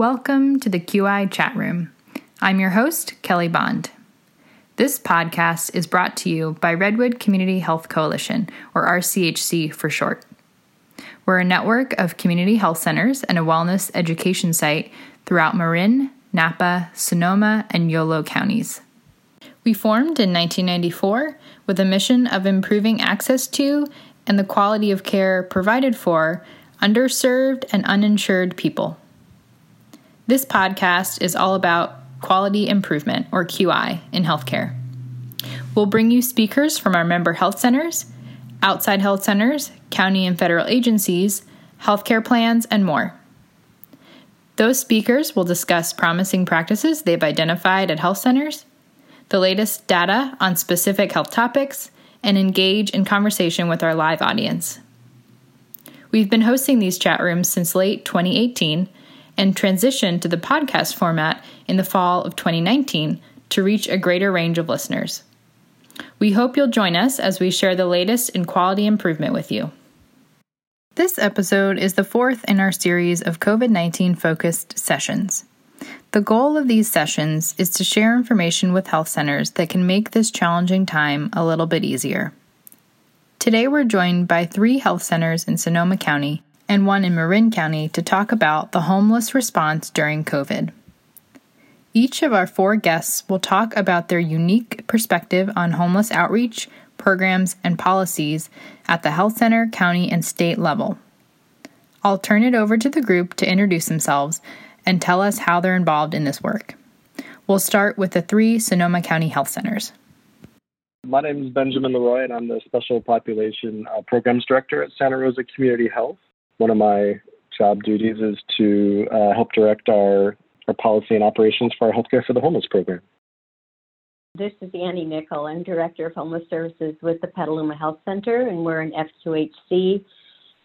Welcome to the QI Chat Room. I'm your host, Kelly Bond. This podcast is brought to you by Redwood Community Health Coalition, or RCHC for short. We're a network of community health centers and a wellness education site throughout Marin, Napa, Sonoma, and Yolo counties. We formed in 1994 with a mission of improving access to and the quality of care provided for underserved and uninsured people. This podcast is all about quality improvement, or QI, in healthcare. We'll bring you speakers from our member health centers, outside health centers, county and federal agencies, healthcare plans, and more. Those speakers will discuss promising practices they've identified at health centers, the latest data on specific health topics, and engage in conversation with our live audience. We've been hosting these chat rooms since late 2018 and transitioned to the podcast format in the fall of 2019 to reach a greater range of listeners. We hope you'll join us as we share the latest in quality improvement with you. This episode is the fourth in our series of COVID 19 focused sessions. The goal of these sessions is to share information with health centers that can make this challenging time a little bit easier. Today, we're joined by three health centers in Sonoma County and one in Marin County to talk about the homeless response during COVID. Each of our four guests will talk about their unique perspective on homeless outreach, programs, and policies at the health center, county, and state level. I'll turn it over to the group to introduce themselves and tell us how they're involved in this work. We'll start with the three Sonoma County Health Centers. My name is Benjamin Leroy, and I'm the Special Population uh, Programs Director at Santa Rosa Community Health. One of my job duties is to uh, help direct our, our policy and operations for our Healthcare for the Homeless program. This is Annie Nickel. I'm Director of Homeless Services with the Petaluma Health Center, and we're an FQHC.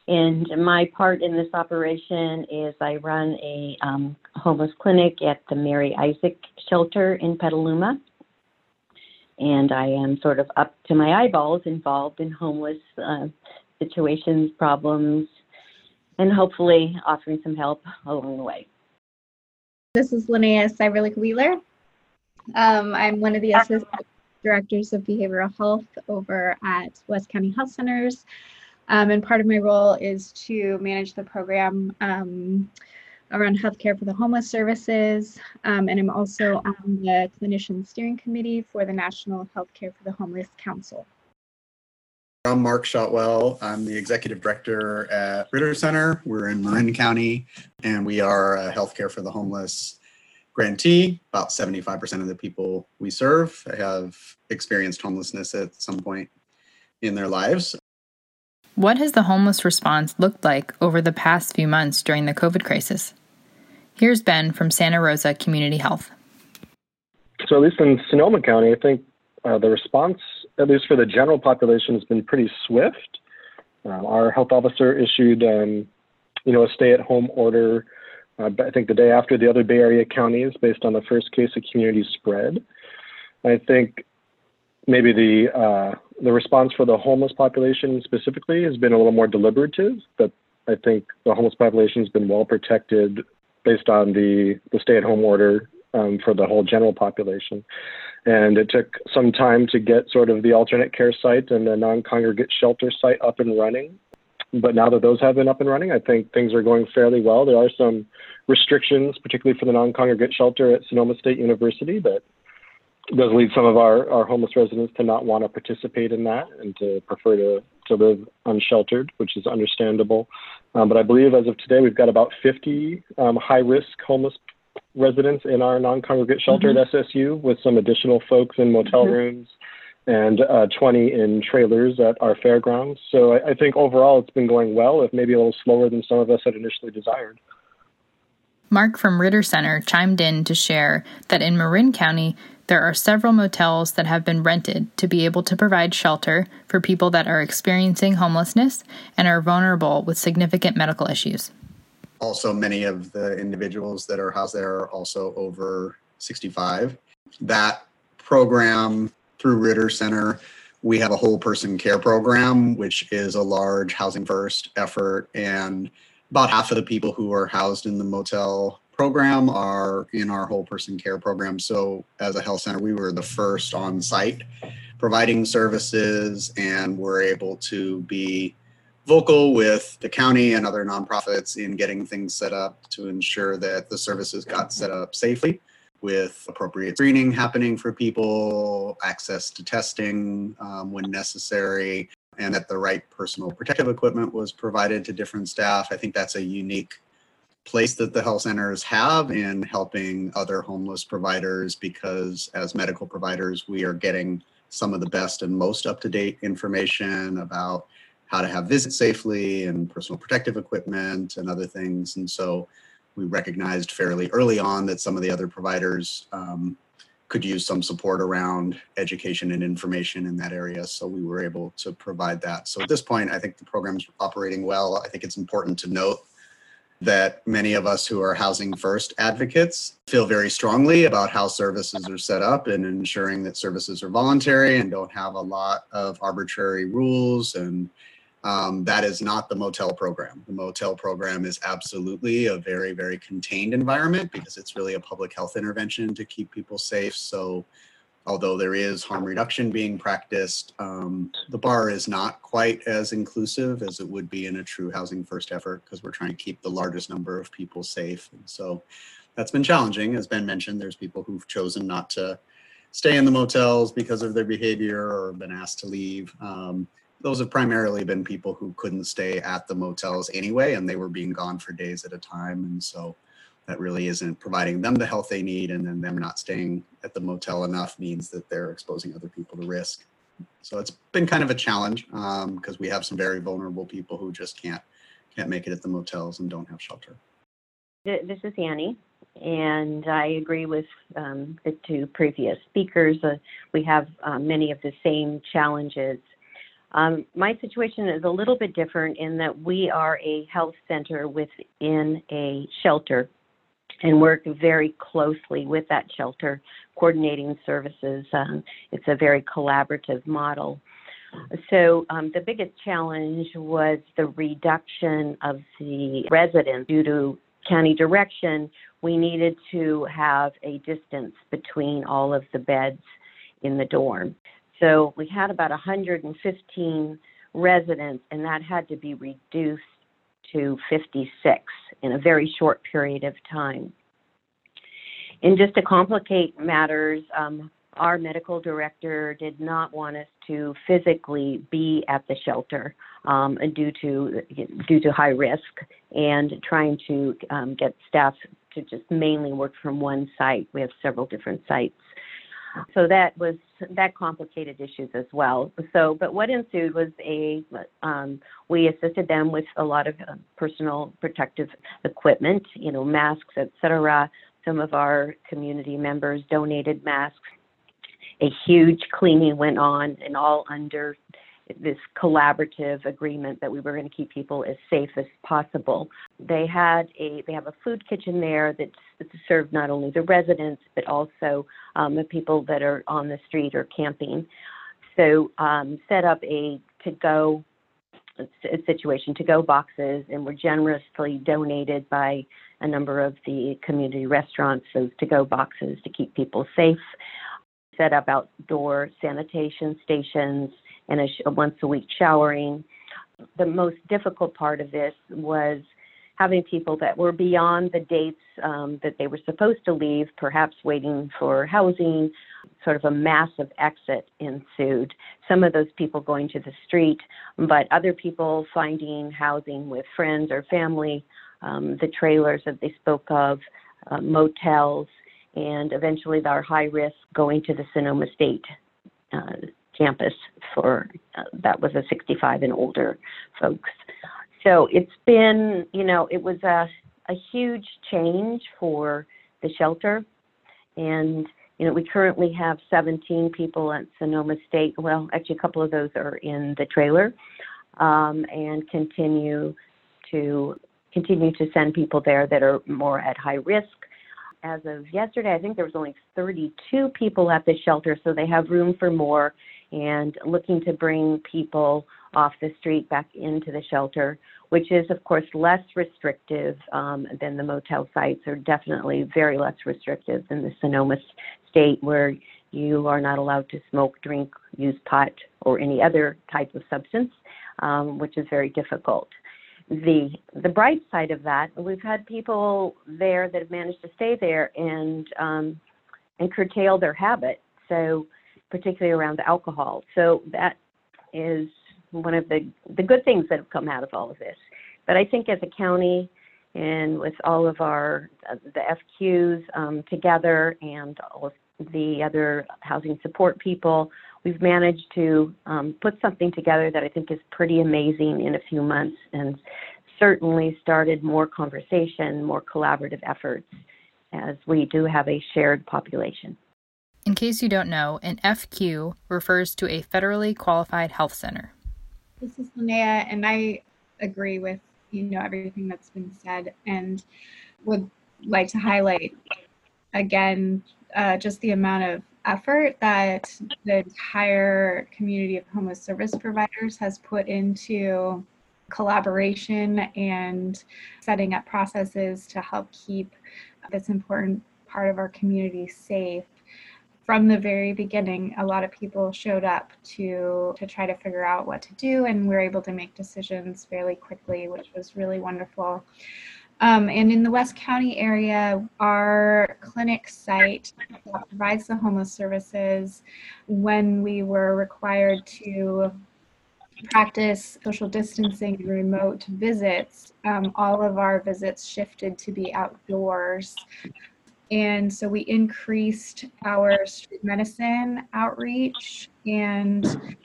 And my part in this operation is I run a um, homeless clinic at the Mary Isaak Shelter in Petaluma. And I am sort of up to my eyeballs involved in homeless uh, situations, problems, and hopefully offering some help along the way. This is Linnea Cyberlick Wheeler. Um, I'm one of the assistant directors of behavioral health over at West County Health Centers. Um, and part of my role is to manage the program um, around healthcare for the homeless services. Um, and I'm also on the clinician steering committee for the National Healthcare for the Homeless Council. I'm Mark Shotwell. I'm the executive director at Ritter Center. We're in Marin County, and we are a healthcare for the homeless grantee. About 75% of the people we serve have experienced homelessness at some point in their lives. What has the homeless response looked like over the past few months during the COVID crisis? Here's Ben from Santa Rosa Community Health. So, at least in Sonoma County, I think uh, the response, at least for the general population, has been pretty swift. Uh, our health officer issued, um, you know, a stay-at-home order. Uh, I think the day after the other Bay Area counties, based on the first case of community spread. I think maybe the uh, the response for the homeless population specifically has been a little more deliberative, but I think the homeless population has been well protected based on the, the stay at home order um, for the whole general population. And it took some time to get sort of the alternate care site and the non congregate shelter site up and running. But now that those have been up and running, I think things are going fairly well. There are some restrictions, particularly for the non congregate shelter at Sonoma State University, that does lead some of our, our homeless residents to not want to participate in that and to prefer to, to live unsheltered, which is understandable. Um, but I believe as of today, we've got about 50 um, high risk homeless residents in our non congregate shelter mm-hmm. at SSU, with some additional folks in motel mm-hmm. rooms and uh, 20 in trailers at our fairgrounds. So I, I think overall it's been going well, if maybe a little slower than some of us had initially desired. Mark from Ritter Center chimed in to share that in Marin County, there are several motels that have been rented to be able to provide shelter for people that are experiencing homelessness and are vulnerable with significant medical issues. Also, many of the individuals that are housed there are also over 65. That program through Ritter Center, we have a whole person care program, which is a large housing first effort. And about half of the people who are housed in the motel program are in our whole person care program. So as a health center, we were the first on site providing services and we're able to be vocal with the county and other nonprofits in getting things set up to ensure that the services got set up safely with appropriate screening happening for people, access to testing um, when necessary, and that the right personal protective equipment was provided to different staff. I think that's a unique place that the health centers have in helping other homeless providers because as medical providers, we are getting some of the best and most up to date information about how to have visits safely and personal protective equipment and other things. And so we recognized fairly early on that some of the other providers um, could use some support around education and information in that area. So we were able to provide that. So at this point, I think the program's operating well. I think it's important to note that many of us who are housing first advocates feel very strongly about how services are set up and ensuring that services are voluntary and don't have a lot of arbitrary rules and um, that is not the motel program. The motel program is absolutely a very, very contained environment because it's really a public health intervention to keep people safe. So, although there is harm reduction being practiced, um, the bar is not quite as inclusive as it would be in a true housing first effort because we're trying to keep the largest number of people safe. And so, that's been challenging. As Ben mentioned, there's people who've chosen not to stay in the motels because of their behavior or been asked to leave. Um, those have primarily been people who couldn't stay at the motels anyway, and they were being gone for days at a time. And so that really isn't providing them the health they need. And then them not staying at the motel enough means that they're exposing other people to risk. So it's been kind of a challenge because um, we have some very vulnerable people who just can't can't make it at the motels and don't have shelter. This is Annie, and I agree with um, the two previous speakers. Uh, we have uh, many of the same challenges um, my situation is a little bit different in that we are a health center within a shelter and work very closely with that shelter, coordinating services. Um, it's a very collaborative model. So um, the biggest challenge was the reduction of the residents due to county direction. We needed to have a distance between all of the beds in the dorm. So we had about 115 residents, and that had to be reduced to 56 in a very short period of time. And just to complicate matters, um, our medical director did not want us to physically be at the shelter um, due to due to high risk and trying to um, get staff to just mainly work from one site. We have several different sites. So that was that complicated issues as well. So, but what ensued was a um, we assisted them with a lot of uh, personal protective equipment, you know, masks, etc. Some of our community members donated masks. A huge cleaning went on, and all under this collaborative agreement that we were going to keep people as safe as possible. They had a they have a food kitchen there that served not only the residents but also um, the people that are on the street or camping. So um, set up a to go situation to go boxes and were generously donated by a number of the community restaurants those to go boxes to keep people safe set up outdoor sanitation stations and a, sh- a once a week showering. The most difficult part of this was having people that were beyond the dates um, that they were supposed to leave, perhaps waiting for housing. Sort of a massive exit ensued. Some of those people going to the street, but other people finding housing with friends or family, um, the trailers that they spoke of, uh, motels, and eventually our high risk going to the Sonoma State uh, campus for uh, that was a 65 and older folks. So it's been, you know, it was a a huge change for the shelter, and you know we currently have 17 people at Sonoma State. Well, actually, a couple of those are in the trailer, um, and continue to continue to send people there that are more at high risk. As of yesterday, I think there was only 32 people at the shelter, so they have room for more and looking to bring people off the street back into the shelter, which is, of course, less restrictive um, than the motel sites, or definitely very less restrictive than the Sonoma state, where you are not allowed to smoke, drink, use pot, or any other type of substance, um, which is very difficult. The the bright side of that, we've had people there that have managed to stay there and um, and curtail their habit. So particularly around alcohol. So that is one of the the good things that have come out of all of this. But I think as a county and with all of our the FQs um, together and all of the other housing support people, we've managed to um, put something together that I think is pretty amazing in a few months and certainly started more conversation, more collaborative efforts as we do have a shared population. In case you don't know, an FQ refers to a federally qualified health center. This is Linnea, and I agree with you know everything that's been said, and would like to highlight again uh, just the amount of effort that the entire community of homeless service providers has put into collaboration and setting up processes to help keep this important part of our community safe from the very beginning, a lot of people showed up to to try to figure out what to do, and we are able to make decisions fairly quickly, which was really wonderful. Um, and in the West County area, our clinic site provides the homeless services. When we were required to practice social distancing and remote visits, um, all of our visits shifted to be outdoors. And so we increased our street medicine outreach and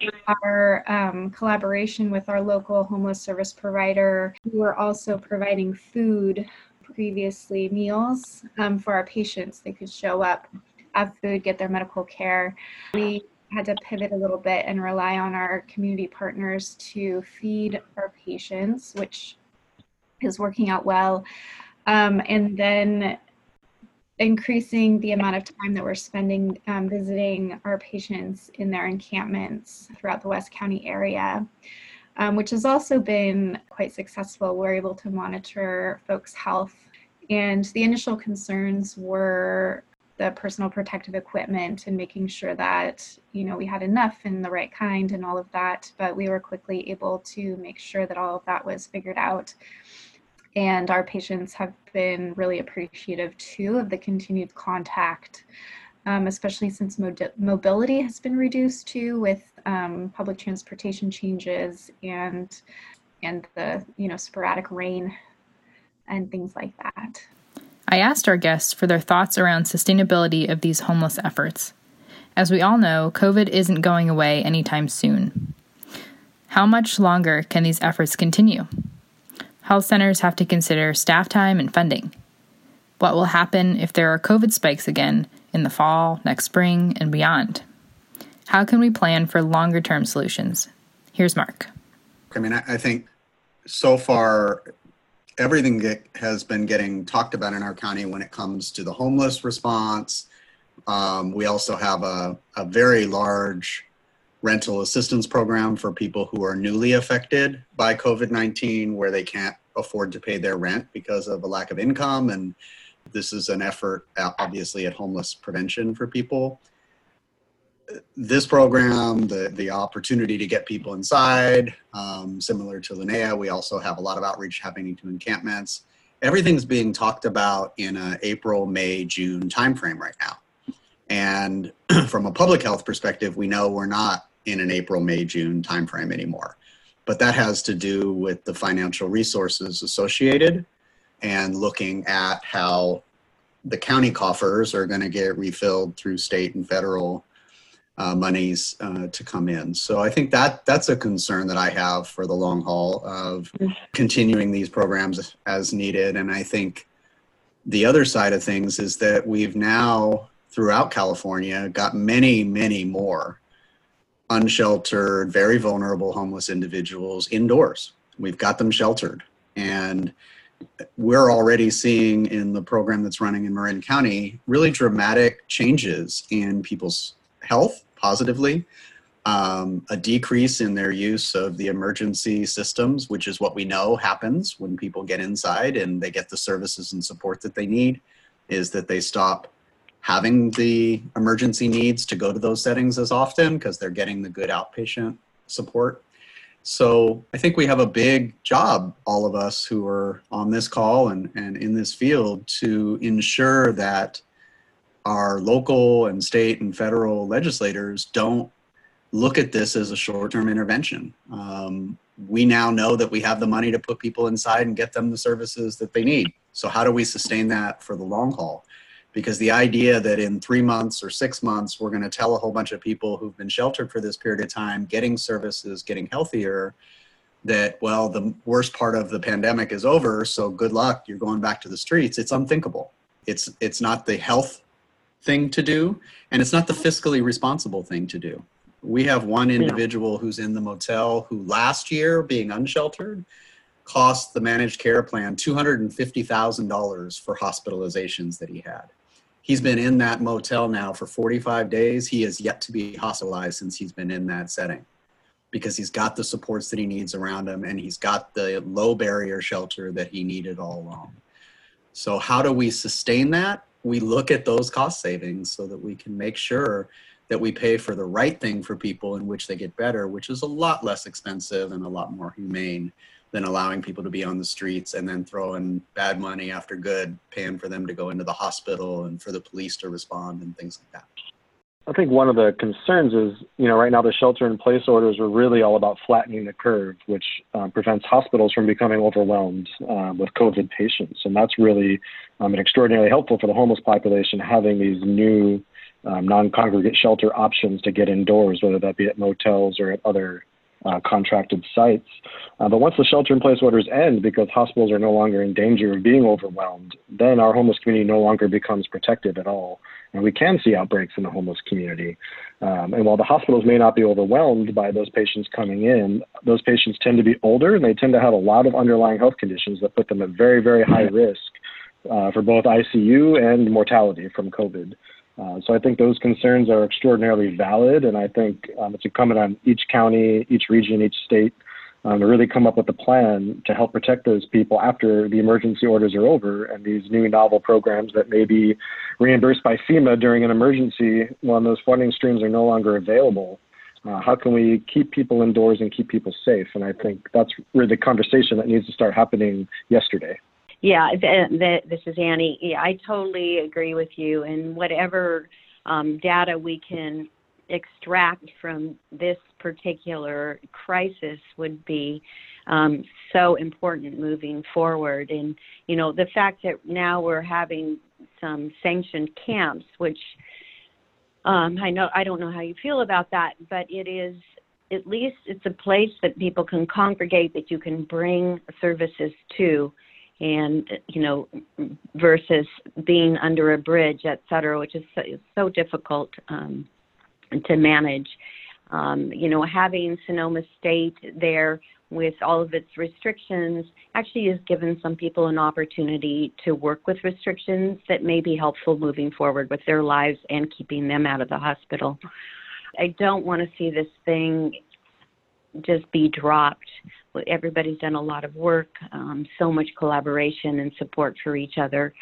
our um, collaboration with our local homeless service provider, who were also providing food previously, meals um, for our patients. They could show up, have food, get their medical care. We had to pivot a little bit and rely on our community partners to feed our patients, which is working out well. Um, and then increasing the amount of time that we're spending um, visiting our patients in their encampments throughout the West County area, um, which has also been quite successful. We're able to monitor folks' health. And the initial concerns were the personal protective equipment and making sure that you know we had enough and the right kind and all of that but we were quickly able to make sure that all of that was figured out and our patients have been really appreciative too of the continued contact, um, especially since mobility has been reduced too with um, public transportation changes and and the you know sporadic rain and things like that. I asked our guests for their thoughts around sustainability of these homeless efforts. As we all know, COVID isn't going away anytime soon. How much longer can these efforts continue? Health centers have to consider staff time and funding. What will happen if there are COVID spikes again in the fall, next spring, and beyond? How can we plan for longer term solutions? Here's Mark. I mean, I think so far everything get, has been getting talked about in our county when it comes to the homeless response. Um, we also have a, a very large rental assistance program for people who are newly affected by COVID 19, where they can't afford to pay their rent because of a lack of income. And this is an effort, obviously, at homeless prevention for people. This program, the, the opportunity to get people inside, um, similar to Linnea, we also have a lot of outreach happening to encampments. Everything's being talked about in a April, May, June timeframe right now. And from a public health perspective, we know we're not in an April, May, June timeframe anymore but that has to do with the financial resources associated and looking at how the county coffers are going to get refilled through state and federal uh, monies uh, to come in. So I think that that's a concern that I have for the long haul of continuing these programs as needed. And I think the other side of things is that we've now throughout California got many, many more unsheltered, very vulnerable homeless individuals indoors. We've got them sheltered. And we're already seeing in the program that's running in Marin County really dramatic changes in people's health positively. um, a decrease in their use of the emergency systems, which is what we know happens when people get inside and they get the services and support that they need, is that they stop having the emergency needs to go to those settings as often because they're getting the good outpatient support. So I think we have a big job, all of us who are on this call and, and in this field, to ensure that our local and state and federal legislators don't look at this as a short-term intervention. Um, we now know that we have the money to put people inside and get them the services that they need. So how do we sustain that for the long haul? Because the idea that in three months or six months, we're going to tell a whole bunch of people who've been sheltered for this period of time, getting services, getting healthier, that, well, the worst part of the pandemic is over, so good luck, you're going back to the streets. It's unthinkable. It's, it's not the health thing to do, and it's not the fiscally responsible thing to do. We have one individual who's in the motel who last year, being unsheltered, cost the managed care plan $250,000 for hospitalizations that he had. He's been in that motel now for 45 days. He has yet to be hospitalized since he's been in that setting because he's got the supports that he needs around him and he's got the low barrier shelter that he needed all along. So, how do we sustain that? We look at those cost savings so that we can make sure that we pay for the right thing for people in which they get better, which is a lot less expensive and a lot more humane than allowing people to be on the streets and then throwing bad money after good, paying for them to go into the hospital and for the police to respond and things like that. I think one of the concerns is, you know, right now the shelter in place orders are really all about flattening the curve, which um, prevents hospitals from becoming overwhelmed um, with COVID patients. And that's really um, extraordinarily helpful for the homeless population having these new um, non-congregate shelter options to get indoors, whether that be at motels or at other uh, contracted sites. Uh, but once the shelter-in-place orders end, because hospitals are no longer in danger of being overwhelmed, then our homeless community no longer becomes protected at all, and we can see outbreaks in the homeless community. Um, and while the hospitals may not be overwhelmed by those patients coming in, those patients tend to be older and they tend to have a lot of underlying health conditions that put them at very, very high risk uh, for both ICU and mortality from COVID. Uh, so I think those concerns are extraordinarily valid, and I think um, it's incumbent on each county, each region, each state um, to really come up with a plan to help protect those people after the emergency orders are over and these new novel programs that may be reimbursed by FEMA during an emergency when those funding streams are no longer available. Uh, how can we keep people indoors and keep people safe? And I think that's really the conversation that needs to start happening yesterday. Yeah, this is Annie. Yeah, I totally agree with you. And whatever um, data we can extract from this particular crisis would be um, so important moving forward. And you know, the fact that now we're having some sanctioned camps, which um, I know I don't know how you feel about that, but it is at least it's a place that people can congregate that you can bring services to and you know versus being under a bridge et cetera which is so, so difficult um, to manage. Um, you know having sonoma state there with all of its restrictions actually has given some people an opportunity to work with restrictions that may be helpful moving forward with their lives and keeping them out of the hospital. I don't want to see this thing just be dropped everybody's done a lot of work, um, so much collaboration and support for each other.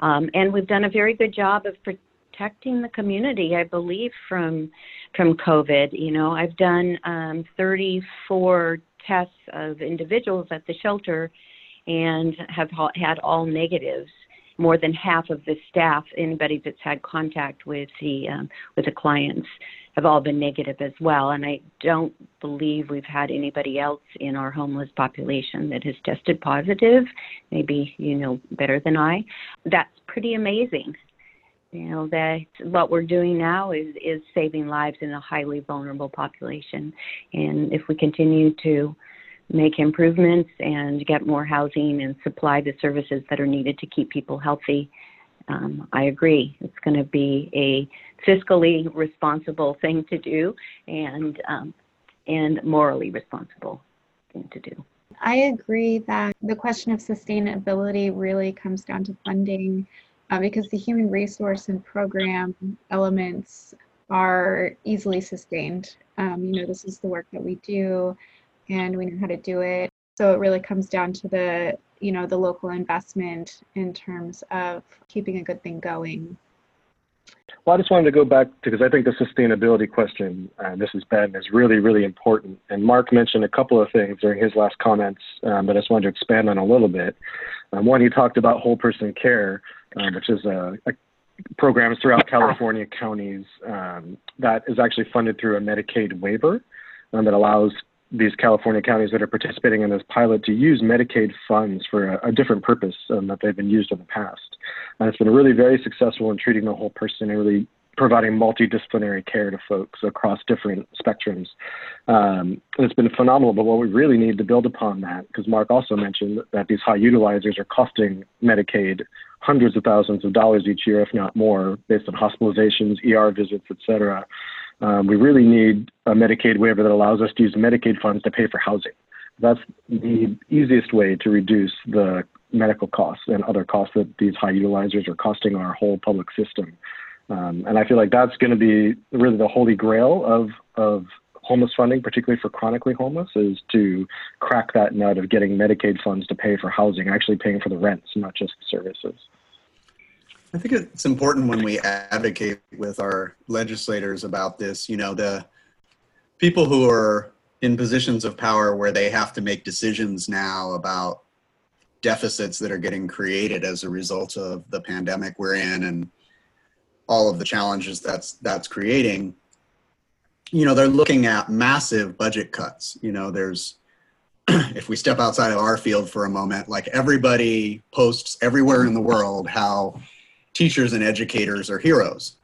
Um, and we've done a very good job of protecting the community, I believe, from from COVID. You know, I've done um, 34 tests of individuals at the shelter, and have had all negatives. More than half of the staff, anybody that's had contact with the um, with the clients, have all been negative as well. And I don't believe we've had anybody else in our homeless population that has tested positive. Maybe you know better than I. That's pretty amazing. You know that what we're doing now is is saving lives in a highly vulnerable population, and if we continue to make improvements and get more housing and supply the services that are needed to keep people healthy, um, I agree. It's going to be a fiscally responsible thing to do and um, and morally responsible thing to do. I agree that the question of sustainability really comes down to funding uh, because the human resource and program elements are easily sustained. Um, you know, this is the work that we do and we know how to do it. So it really comes down to the, you know, the local investment in terms of keeping a good thing going. Well, I just wanted to go back because I think the sustainability question, uh, Mrs. Ben, is really, really important. And Mark mentioned a couple of things during his last comments um, that I just wanted to expand on a little bit. Um, one, he talked about whole person care, um, which is a, a programs throughout California counties um, that is actually funded through a Medicaid waiver um, that allows these California counties that are participating in this pilot to use Medicaid funds for a, a different purpose um, that they've been used in the past. And it's been really very successful in treating the whole person and really providing multidisciplinary care to folks across different spectrums. Um, it's been phenomenal, but what we really need to build upon that, because Mark also mentioned that these high utilizers are costing Medicaid hundreds of thousands of dollars each year, if not more, based on hospitalizations, ER visits, et cetera. Um, we really need a Medicaid waiver that allows us to use Medicaid funds to pay for housing. That's the easiest way to reduce the medical costs and other costs that these high utilizers are costing our whole public system. Um, and I feel like that's going to be really the holy grail of, of homeless funding, particularly for chronically homeless, is to crack that nut of getting Medicaid funds to pay for housing, actually paying for the rents, not just services. I think it's important when we advocate with our legislators about this, you know, the people who are in positions of power where they have to make decisions now about deficits that are getting created as a result of the pandemic we're in and all of the challenges that's that's creating you know they're looking at massive budget cuts. You know there's if we step outside of our field for a moment like everybody posts everywhere in the world how teachers and educators are heroes.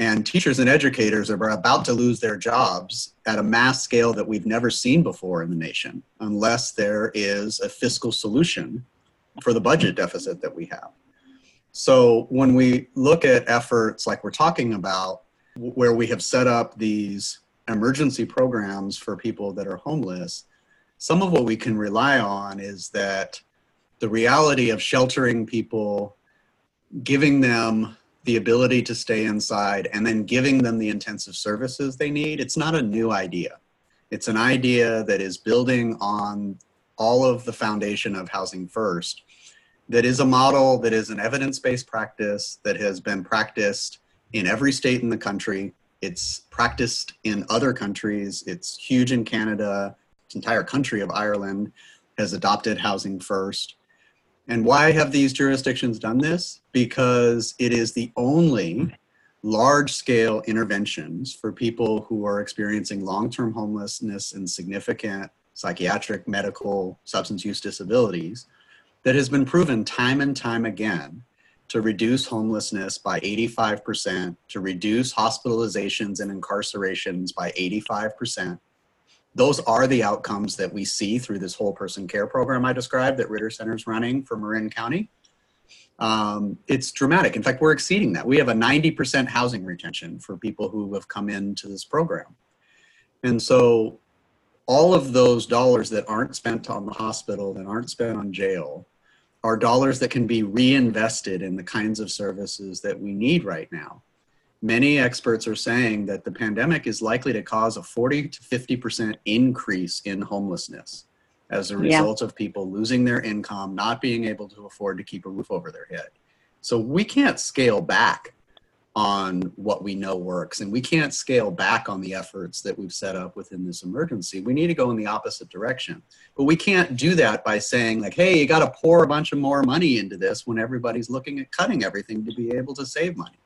And teachers and educators are about to lose their jobs at a mass scale that we've never seen before in the nation unless there is a fiscal solution for the budget deficit that we have. So when we look at efforts like we're talking about, where we have set up these emergency programs for people that are homeless, some of what we can rely on is that the reality of sheltering people, giving them the ability to stay inside, and then giving them the intensive services they need, it's not a new idea. It's an idea that is building on all of the foundation of Housing First that is a model that is an evidence-based practice that has been practiced in every state in the country. It's practiced in other countries. It's huge in Canada. The entire country of Ireland has adopted housing first. And why have these jurisdictions done this? Because it is the only large scale interventions for people who are experiencing long term homelessness and significant psychiatric, medical, substance use disabilities that has been proven time and time again to reduce homelessness by 85%, to reduce hospitalizations and incarcerations by 85%. Those are the outcomes that we see through this whole person care program I described that Ritter Center is running for Marin County. Um, it's dramatic. In fact, we're exceeding that. We have a 90% housing retention for people who have come into this program. And so all of those dollars that aren't spent on the hospital, that aren't spent on jail, are dollars that can be reinvested in the kinds of services that we need right now. Many experts are saying that the pandemic is likely to cause a 40 to 50% increase in homelessness as a result yeah. of people losing their income, not being able to afford to keep a roof over their head. So we can't scale back on what we know works. And we can't scale back on the efforts that we've set up within this emergency. We need to go in the opposite direction. But we can't do that by saying, like, hey, you got to pour a bunch of more money into this when everybody's looking at cutting everything to be able to save money.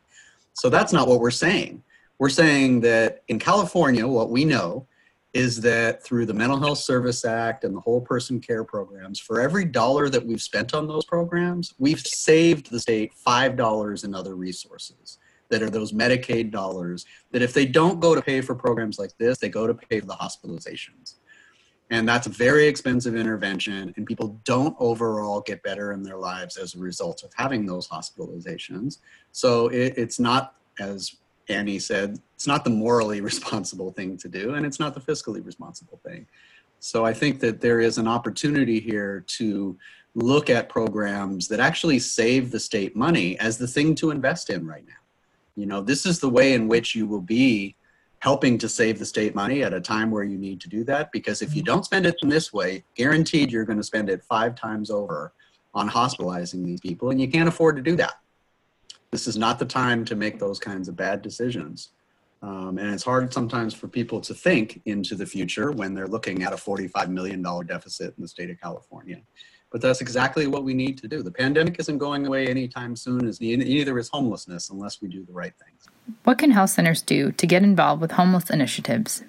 So that's not what we're saying. We're saying that in California, what we know is that through the Mental Health Service Act and the whole person care programs, for every dollar that we've spent on those programs, we've saved the state $5 in other resources that are those Medicaid dollars that if they don't go to pay for programs like this, they go to pay for the hospitalizations. And that's a very expensive intervention, and people don't overall get better in their lives as a result of having those hospitalizations. So it, it's not, as Annie said, it's not the morally responsible thing to do, and it's not the fiscally responsible thing. So I think that there is an opportunity here to look at programs that actually save the state money as the thing to invest in right now You know, this is the way in which you will be helping to save the state money at a time where you need to do that. Because if you don't spend it in this way, guaranteed you're going to spend it five times over on hospitalizing these people, and you can't afford to do that. This is not the time to make those kinds of bad decisions. Um, and it's hard sometimes for people to think into the future when they're looking at a $45 million deficit in the state of California. But that's exactly what we need to do. The pandemic isn't going away anytime soon, as neither is homelessness unless we do the right things. What can health centers do to get involved with homeless initiatives?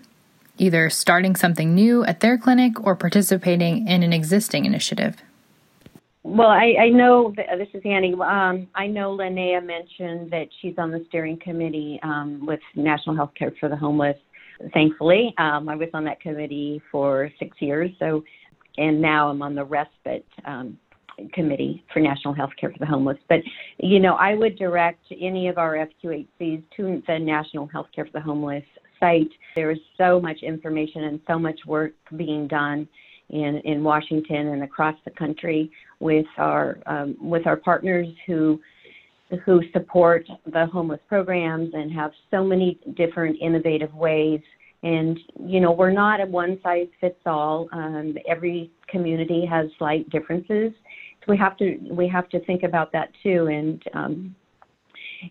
Either starting something new at their clinic or participating in an existing initiative. Well, I, I know that, this is Annie. Um, I know Linnea mentioned that she's on the steering committee um, with National Health Care for the Homeless. Thankfully, um, I was on that committee for six years. So, and now I'm on the respite um, committee for National Health Care for the Homeless. But you know, I would direct any of our FQHCs to the National Health Care for the Homeless site. There is so much information and so much work being done in, in Washington and across the country with our um, with our partners who who support the homeless programs and have so many different innovative ways. And you know, we're not a one size fits all. Um, every community has slight differences, so we have to we have to think about that too, and um,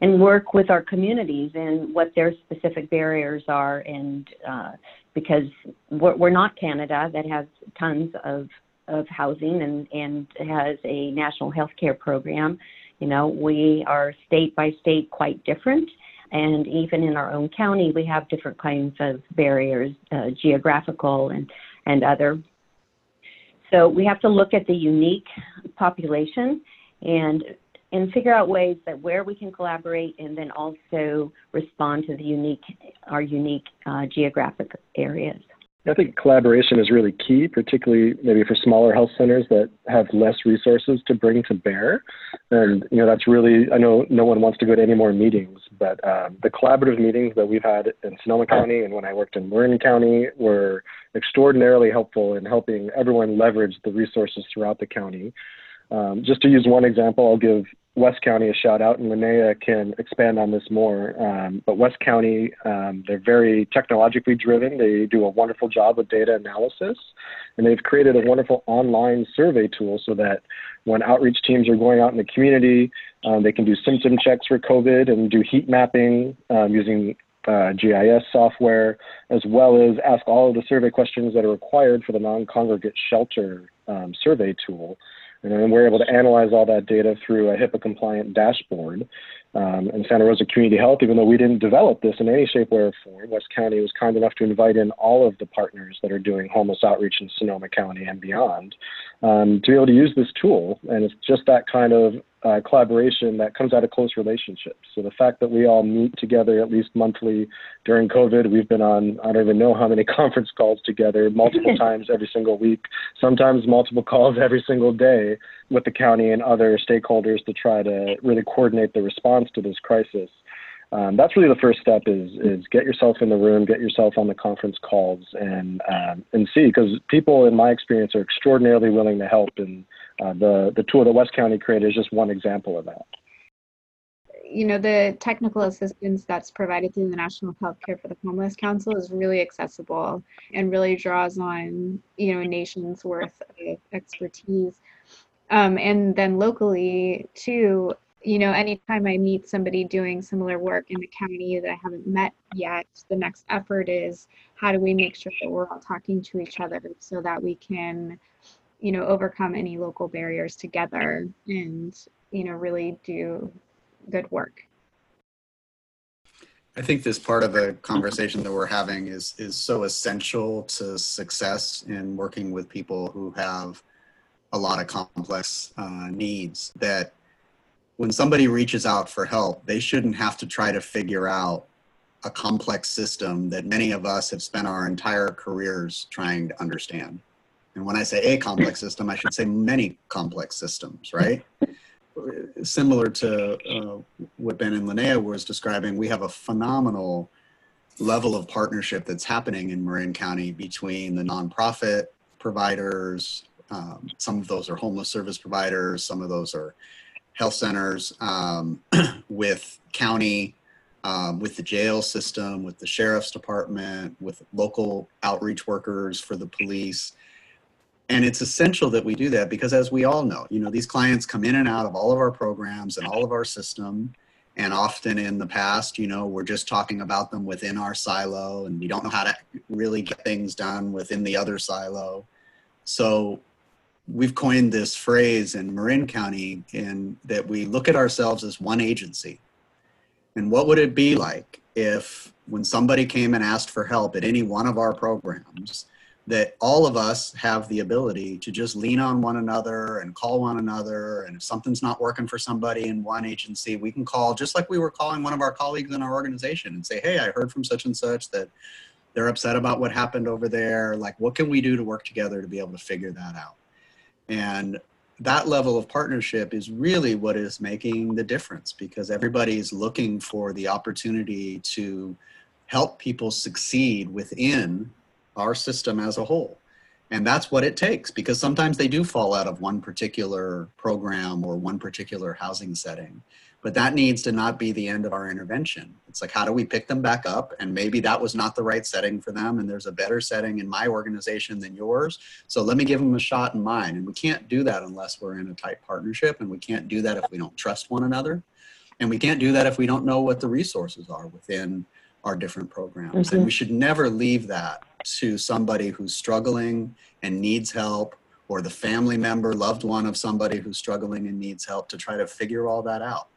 and work with our communities and what their specific barriers are and uh, because we're, we're not Canada that has tons of of housing and and has a national health care program. You know, we are state by state quite different, and even in our own county, we have different kinds of barriers, uh, geographical and and other. So we have to look at the unique population and and figure out ways that where we can collaborate and then also respond to the unique our unique uh, geographic areas. I think collaboration is really key, particularly maybe for smaller health centers that have less resources to bring to bear. And you know that's really I know no one wants to go to any more meetings, but um, the collaborative meetings that we've had in Sonoma County and when I worked in Marin County were extraordinarily helpful in helping everyone leverage the resources throughout the county. Um, just to use one example, I'll give West County a shout out, and Linnea can expand on this more. Um, but West County, um, they're very technologically driven. They do a wonderful job with data analysis, and they've created a wonderful online survey tool so that when outreach teams are going out in the community, um, they can do symptom checks for COVID and do heat mapping um, using uh, GIS software, as well as ask all of the survey questions that are required for the non-congregate shelter um, survey tool. And we're able to analyze all that data through a HIPAA compliant dashboard. Um, and Santa Rosa Community Health, even though we didn't develop this in any shape, way, or form, West County was kind enough to invite in all of the partners that are doing homeless outreach in Sonoma County and beyond um, to be able to use this tool. And it's just that kind of uh, collaboration that comes out of close relationships. So the fact that we all meet together at least monthly during COVID, we've been on I don't even know how many conference calls together, multiple times every single week, sometimes multiple calls every single day with the county and other stakeholders to try to really coordinate the response to this crisis. Um, that's really the first step is is get yourself in the room, get yourself on the conference calls, and um, and see because people, in my experience, are extraordinarily willing to help and uh, the the tool that West County created is just one example of that. You know, the technical assistance that's provided through the National Health Care for the Homeless Council is really accessible and really draws on you know a nation's worth of expertise. Um, and then locally too, you know, anytime I meet somebody doing similar work in the county that I haven't met yet, the next effort is how do we make sure that we're all talking to each other so that we can you know overcome any local barriers together and you know really do good work. I think this part of the conversation that we're having is is so essential to success in working with people who have a lot of complex uh, needs that when somebody reaches out for help they shouldn't have to try to figure out a complex system that many of us have spent our entire careers trying to understand and when I say a complex system, I should say many complex systems, right? Similar to uh, what Ben and Linnea was describing, we have a phenomenal level of partnership that's happening in Marin County between the nonprofit providers. Um, some of those are homeless service providers, some of those are health centers um, with county um, with the jail system, with the sheriff's department, with local outreach workers for the police. And it's essential that we do that because, as we all know, you know, these clients come in and out of all of our programs and all of our system. And often in the past, you know, we're just talking about them within our silo and we don't know how to really get things done within the other silo. So we've coined this phrase in Marin County in that we look at ourselves as one agency. And what would it be like if when somebody came and asked for help at any one of our programs, that all of us have the ability to just lean on one another and call one another. And if something's not working for somebody in one agency, we can call just like we were calling one of our colleagues in our organization and say, Hey, I heard from such and such that they're upset about what happened over there. Like, what can we do to work together to be able to figure that out? And that level of partnership is really what is making the difference because everybody is looking for the opportunity to help people succeed within our system as a whole. And that's what it takes because sometimes they do fall out of one particular program or one particular housing setting but that needs to not be the end of our intervention. It's like, how do we pick them back up? And maybe that was not the right setting for them, and there's a better setting in my organization than yours. So let me give them a shot in mine. And we can't do that unless we're in a tight partnership, and we can't do that if we don't trust one another. And we can't do that if we don't know what the resources are within our different programs. Mm-hmm. And we should never leave that to somebody who's struggling and needs help or the family member, loved one of somebody who's struggling and needs help to try to figure all that out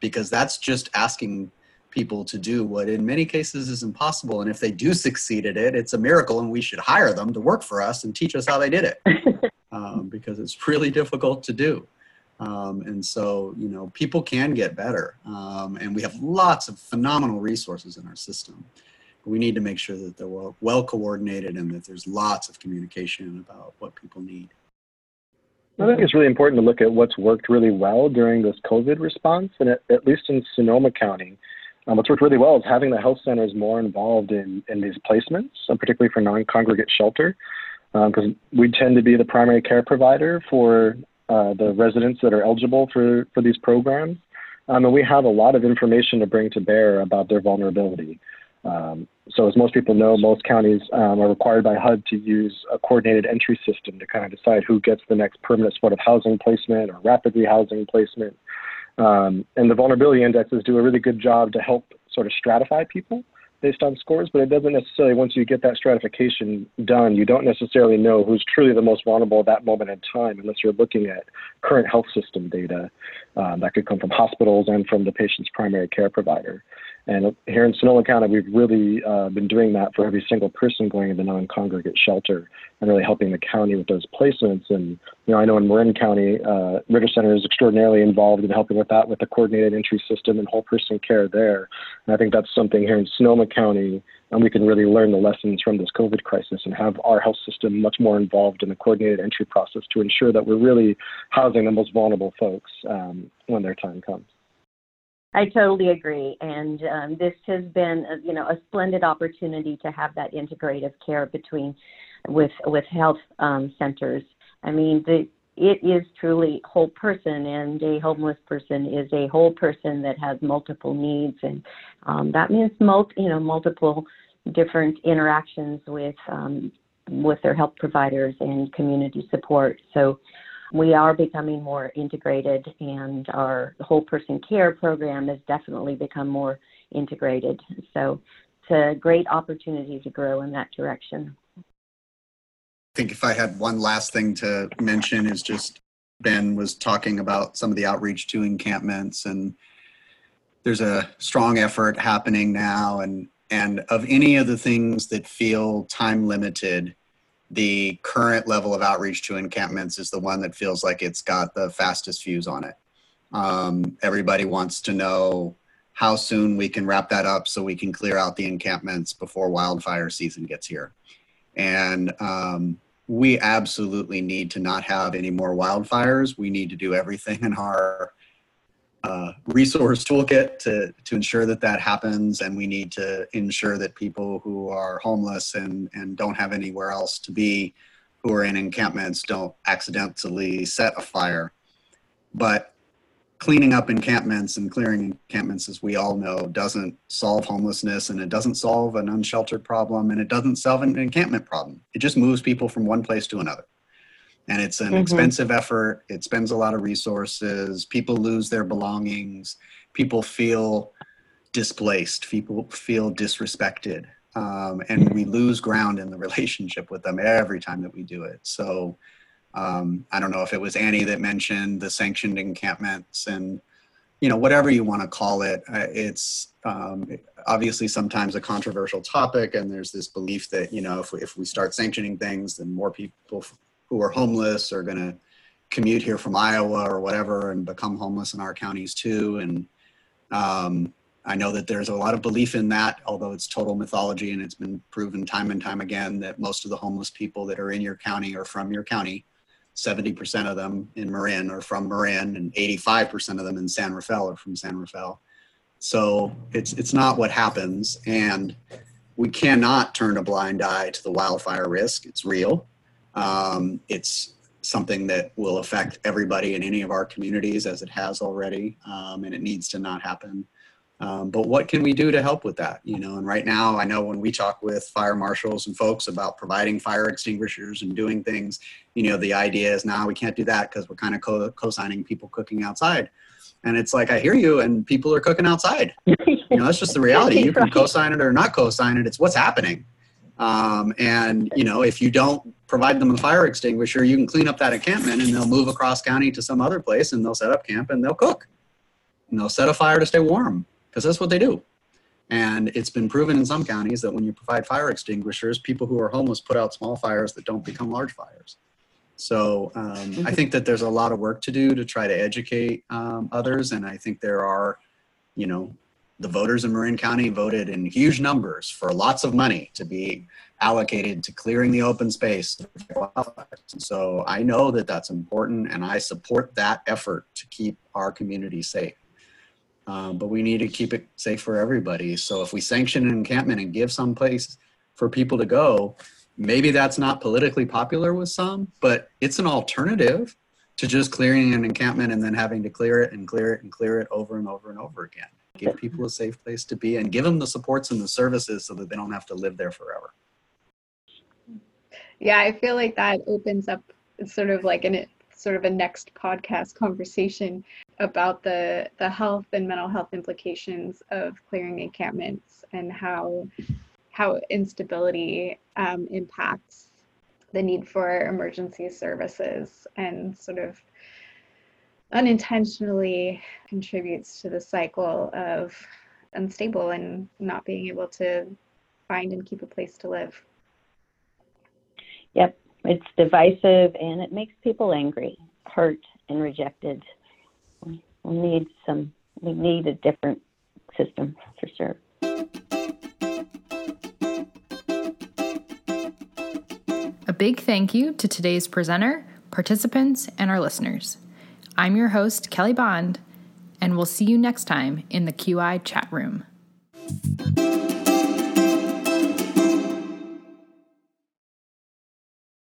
because that's just asking people to do what in many cases is impossible. And if they do succeed at it, it's a miracle and we should hire them to work for us and teach us how they did it um, because it's really difficult to do. Um, and so, you know, people can get better. Um, and we have lots of phenomenal resources in our system. But we need to make sure that they're well, well coordinated and that there's lots of communication about what people need. I think it's really important to look at what's worked really well during this COVID response, and at, at least in Sonoma County, um, what's worked really well is having the health centers more involved in, in these placements, um, particularly for non-congregate shelter, because um, we tend to be the primary care provider for uh, the residents that are eligible for, for these programs. Um, and we have a lot of information to bring to bear about their vulnerability. Um, so as most people know, most counties um, are required by HUD to use a coordinated entry system to kind of decide who gets the next permanent supportive housing placement or rapid rehousing placement. Um, and the vulnerability indexes do a really good job to help sort of stratify people based on scores, but it doesn't necessarily, once you get that stratification done, you don't necessarily know who's truly the most vulnerable at that moment in time unless you're looking at current health system data um, that could come from hospitals and from the patient's primary care provider. And here in Sonoma County, we've really uh, been doing that for every single person going into non-congregate shelter and really helping the county with those placements. And, you know, I know in Marin County, uh, Ritter Center is extraordinarily involved in helping with that with the coordinated entry system and whole person care there. And I think that's something here in Sonoma County, and we can really learn the lessons from this COVID crisis and have our health system much more involved in the coordinated entry process to ensure that we're really housing the most vulnerable folks um, when their time comes. I totally agree, and um, this has been, a, you know, a splendid opportunity to have that integrative care between, with with health um, centers. I mean, the, it is truly whole person, and a homeless person is a whole person that has multiple needs, and um, that means multi, you know, multiple different interactions with um, with their health providers and community support. So we are becoming more integrated, and our whole person care program has definitely become more integrated. So it's a great opportunity to grow in that direction. I think if I had one last thing to mention is just Ben was talking about some of the outreach to encampments and there's a strong effort happening now and and of any of the things that feel time limited the current level of outreach to encampments is the one that feels like it's got the fastest fuse on it. Um, everybody wants to know how soon we can wrap that up so we can clear out the encampments before wildfire season gets here. And um, we absolutely need to not have any more wildfires. We need to do everything in our resource toolkit to, to ensure that that happens. And we need to ensure that people who are homeless and, and don't have anywhere else to be, who are in encampments, don't accidentally set a fire. But cleaning up encampments and clearing encampments, as we all know, doesn't solve homelessness and it doesn't solve an unsheltered problem and it doesn't solve an encampment problem. It just moves people from one place to another. And it's an mm-hmm. expensive effort. It spends a lot of resources. People lose their belongings. People feel displaced. People feel disrespected. Um, and we lose ground in the relationship with them every time that we do it. So, um, I don't know if it was Annie that mentioned the sanctioned encampments and, you know, whatever you want to call it. Uh, it's um, obviously sometimes a controversial topic, and there's this belief that, you know, if we, if we start sanctioning things, then more people who are homeless are going to commute here from Iowa or whatever and become homeless in our counties too. And um, I know that there's a lot of belief in that, although it's total mythology and it's been proven time and time again that most of the homeless people that are in your county are from your county. 70% of them in Marin are from Marin, and 85% of them in San Rafael are from San Rafael. So it's it's not what happens, and we cannot turn a blind eye to the wildfire risk. It's real. Um, it's something that will affect everybody in any of our communities, as it has already, um, and it needs to not happen. Um, but what can we do to help with that? You know, and right now, I know when we talk with fire marshals and folks about providing fire extinguishers and doing things, you know, the idea is now we can't do that because we're kind of co- co-signing people cooking outside. And it's like I hear you, and people are cooking outside. you know, that's just the reality. You can co-sign it or not co-sign it. It's what's happening. Um, and you know, if you don't provide them a fire extinguisher, you can clean up that encampment, and they'll move across county to some other place, and they'll set up camp and they'll cook, and they'll set a fire to stay warm because that's what they do. And it's been proven in some counties that when you provide fire extinguishers, people who are homeless put out small fires that don't become large fires. So um, I think that there's a lot of work to do to try to educate um, others. And I think there are, you know, the voters in Marin County voted in huge numbers for lots of money to be allocated to clearing the open space. So I know that that's important and I support that effort to keep our community safe. Um, but we need to keep it safe for everybody. So if we sanction an encampment and give some place for people to go, maybe that's not politically popular with some, but it's an alternative to just clearing an encampment and then having to clear it and clear it and clear it over and over and over again. Give people a safe place to be and give them the supports and the services so that they don't have to live there forever. Yeah, I feel like that opens up sort of like an sort of a next podcast conversation about the the health and mental health implications of clearing encampments and how how instability um, impacts the need for emergency services and sort of unintentionally contributes to the cycle of unstable and not being able to find and keep a place to live. Yep, it's divisive and it makes people angry, hurt, and rejected. We need some, we need a different system for sure. A big thank you to today's presenter, participants, and our listeners. I'm your host, Kelly Bond, and we'll see you next time in the QI chat room.